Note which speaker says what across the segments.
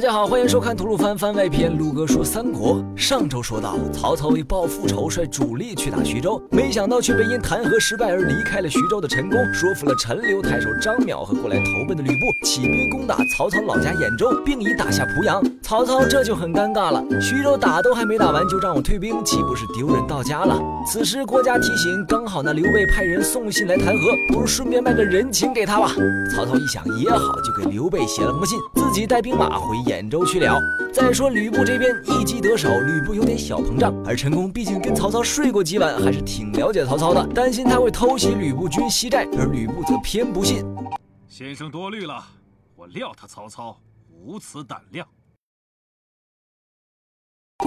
Speaker 1: 大家好，欢迎收看吐鲁番番外篇。陆哥说三国。上周说到，曹操为报复仇，率主力去打徐州，没想到却被因弹劾失败而离开了徐州的陈宫，说服了陈留太守张邈和过来投奔的吕布，起兵攻打曹操老家兖州，并已打下濮阳。曹操这就很尴尬了，徐州打都还没打完，就让我退兵，岂不是丢人到家了？此时国家提醒，刚好那刘备派人送信来弹劾，不如顺便卖个人情给他吧。曹操一想也好，就给刘备写了封信，自己带兵马回兖州去了。再说吕布这边一击得手，吕布有点小膨胀，而陈宫毕竟跟曹操睡过几晚，还是挺了解曹操的，担心他会偷袭吕布军西寨，而吕布则偏不信。
Speaker 2: 先生多虑了，我料他曹操无此胆量。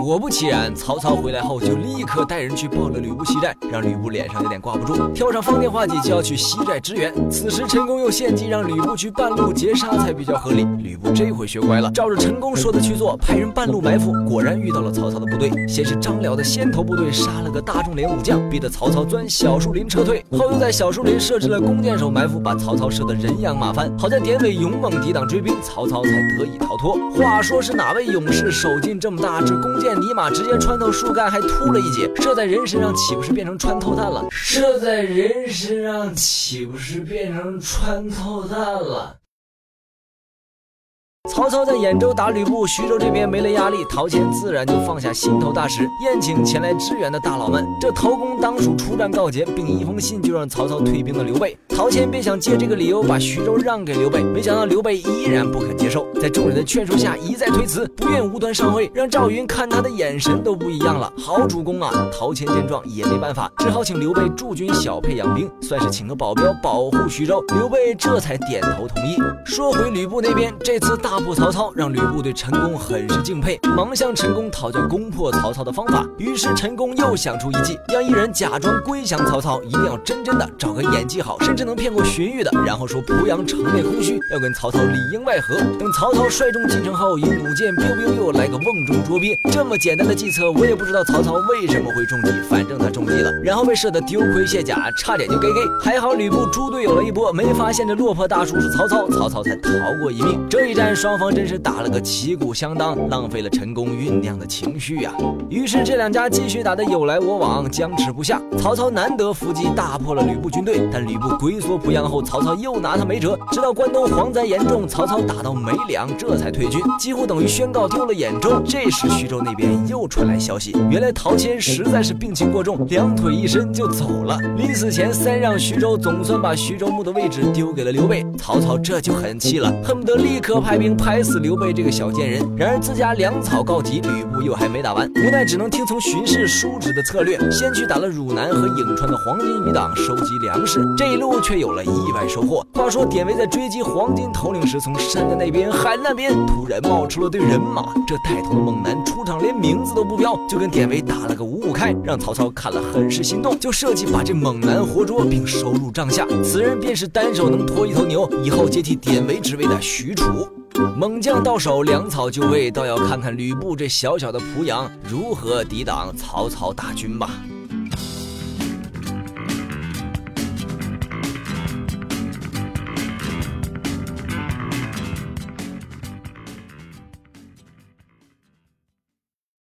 Speaker 1: 果不其然，曹操回来后就立刻带人去报了吕布西寨，让吕布脸上有点挂不住，跳上方天画戟就要去西寨支援。此时陈宫又献计让吕布去半路截杀才比较合理。吕布这回学乖了，照着陈宫说的去做，派人半路埋伏，果然遇到了曹操的部队。先是张辽的先头部队杀了个大众连武将，逼得曹操钻小树林撤退，后又在小树林设置了弓箭手埋伏，把曹操射得人仰马翻。好在典韦勇猛抵挡追兵，曹操才得以逃脱。话说是哪位勇士手劲这么大，这弓？箭尼玛直接穿透树干，还秃了一截，射在人身上岂不是变成穿透弹了？射在人身上岂不是变成穿透弹了？曹操在兖州打吕布，徐州这边没了压力，陶谦自然就放下心头大石，宴请前来支援的大佬们。这头功当属出战告捷，并一封信就让曹操退兵的刘备。陶谦便想借这个理由把徐州让给刘备，没想到刘备依然不肯接受，在众人的劝说下一再推辞，不愿无端上位，让赵云看他的眼神都不一样了。好主公啊！陶谦见状也没办法，只好请刘备驻军小沛养兵，算是请个保镖保护徐州。刘备这才点头同意。说回吕布那边，这次大。大破曹操，让吕布对陈宫很是敬佩，忙向陈宫讨教攻破曹操的方法。于是陈宫又想出一计，让一人假装归降曹操，一定要真真的找个演技好，甚至能骗过荀彧的，然后说濮阳城内空虚，要跟曹操里应外合。等曹操率众进城后，以弩箭 biu biu 又来个瓮中捉鳖。这么简单的计策，我也不知道曹操为什么会中计，反正他中计了，然后被射得丢盔卸甲，差点就 gay gay。还好吕布猪队友了一波，没发现这落魄大叔是曹操，曹操才逃过一命。这一战。双方真是打了个旗鼓相当，浪费了陈宫酝酿的情绪呀。于是这两家继续打得有来我往，僵持不下。曹操难得伏击，大破了吕布军队。但吕布龟缩濮阳后，曹操又拿他没辙。直到关东蝗灾严重，曹操打到没粮，这才退军，几乎等于宣告丢了兖州。这时徐州那边又传来消息，原来陶谦实在是病情过重，两腿一伸就走了。临死前三让徐州，总算把徐州牧的位置丢给了刘备。曹操这就很气了，恨不得立刻派兵。拍死刘备这个小贱人！然而自家粮草告急，吕布又还没打完，无奈只能听从巡视叔侄的策略，先去打了汝南和颍川的黄金余党，收集粮食。这一路却有了意外收获。话说典韦在追击黄金头领时，从山的那边、海那边突然冒出了队人马，这带头的猛男出场连名字都不标，就跟典韦打了个五五开，让曹操看了很是心动，就设计把这猛男活捉并收入帐下。此人便是单手能拖一头牛，以后接替典韦职位的许褚。猛将到手，粮草就位，倒要看看吕布这小小的濮阳如何抵挡曹操大军吧。